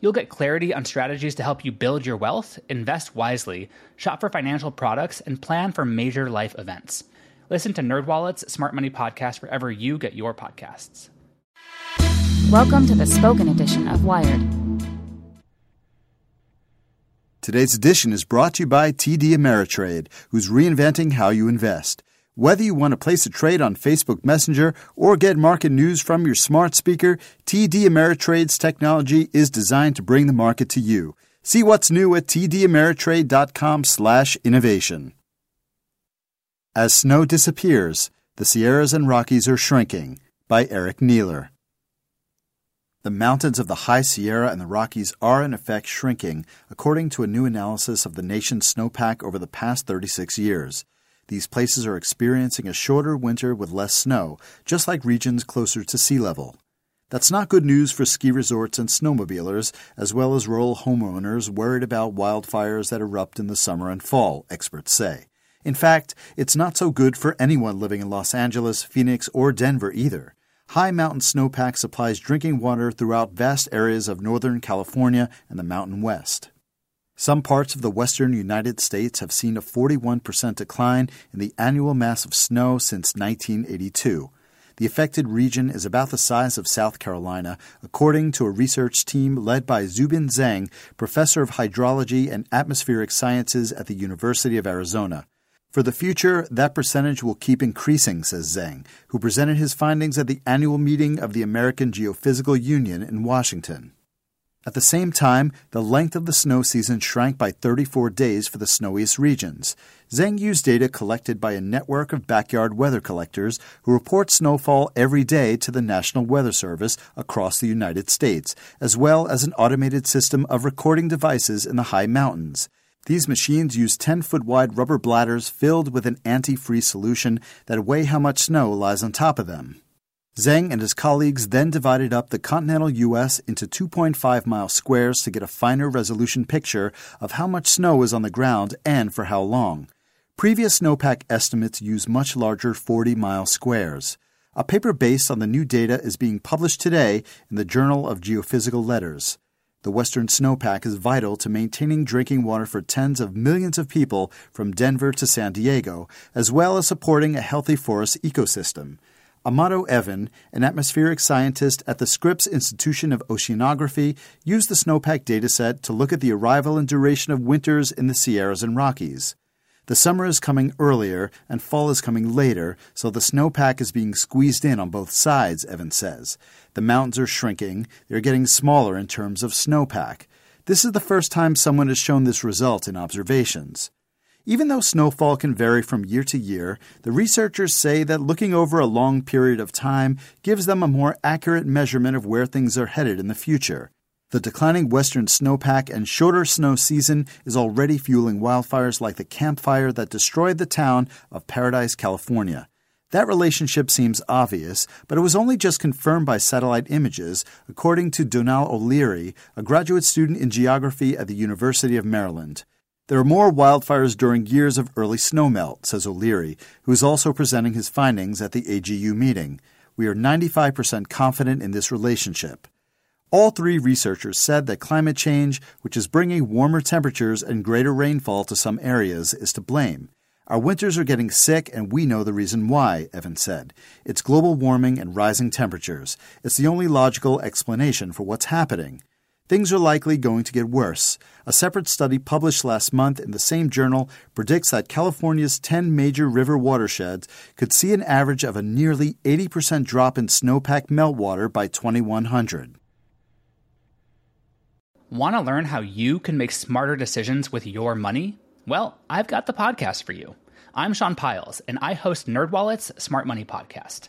You'll get clarity on strategies to help you build your wealth, invest wisely, shop for financial products, and plan for major life events. Listen to NerdWallet's Smart Money Podcast wherever you get your podcasts. Welcome to the spoken edition of Wired. Today's edition is brought to you by TD Ameritrade, who's reinventing how you invest. Whether you want to place a trade on Facebook Messenger or get market news from your smart speaker, TD Ameritrade's technology is designed to bring the market to you. See what's new at tdameritrade.com/innovation. As snow disappears, the Sierras and Rockies are shrinking by Eric Niiler. The mountains of the High Sierra and the Rockies are in effect shrinking, according to a new analysis of the nation's snowpack over the past 36 years. These places are experiencing a shorter winter with less snow, just like regions closer to sea level. That's not good news for ski resorts and snowmobilers, as well as rural homeowners worried about wildfires that erupt in the summer and fall, experts say. In fact, it's not so good for anyone living in Los Angeles, Phoenix, or Denver either. High mountain snowpack supplies drinking water throughout vast areas of Northern California and the Mountain West. Some parts of the western United States have seen a 41% decline in the annual mass of snow since 1982. The affected region is about the size of South Carolina, according to a research team led by Xubin Zeng, professor of hydrology and atmospheric sciences at the University of Arizona. For the future, that percentage will keep increasing, says Zeng, who presented his findings at the annual meeting of the American Geophysical Union in Washington. At the same time, the length of the snow season shrank by 34 days for the snowiest regions. Zeng used data collected by a network of backyard weather collectors who report snowfall every day to the National Weather Service across the United States, as well as an automated system of recording devices in the high mountains. These machines use 10 foot wide rubber bladders filled with an antifreeze solution that weigh how much snow lies on top of them. Zeng and his colleagues then divided up the continental U.S. into 2.5 mile squares to get a finer resolution picture of how much snow is on the ground and for how long. Previous snowpack estimates use much larger 40 mile squares. A paper based on the new data is being published today in the Journal of Geophysical Letters. The western snowpack is vital to maintaining drinking water for tens of millions of people from Denver to San Diego, as well as supporting a healthy forest ecosystem. Amato Evan, an atmospheric scientist at the Scripps Institution of Oceanography, used the snowpack dataset to look at the arrival and duration of winters in the Sierras and Rockies. The summer is coming earlier and fall is coming later, so the snowpack is being squeezed in on both sides, Evan says. The mountains are shrinking, they're getting smaller in terms of snowpack. This is the first time someone has shown this result in observations. Even though snowfall can vary from year to year, the researchers say that looking over a long period of time gives them a more accurate measurement of where things are headed in the future. The declining western snowpack and shorter snow season is already fueling wildfires like the Camp Fire that destroyed the town of Paradise, California. That relationship seems obvious, but it was only just confirmed by satellite images, according to Donal O'Leary, a graduate student in geography at the University of Maryland. There are more wildfires during years of early snowmelt, says O'Leary, who is also presenting his findings at the AGU meeting. We are 95% confident in this relationship. All three researchers said that climate change, which is bringing warmer temperatures and greater rainfall to some areas, is to blame. Our winters are getting sick, and we know the reason why, Evans said. It's global warming and rising temperatures. It's the only logical explanation for what's happening. Things are likely going to get worse. A separate study published last month in the same journal predicts that California's 10 major river watersheds could see an average of a nearly 80% drop in snowpack meltwater by 2100. Want to learn how you can make smarter decisions with your money? Well, I've got the podcast for you. I'm Sean Pyles, and I host NerdWallet's Smart Money Podcast.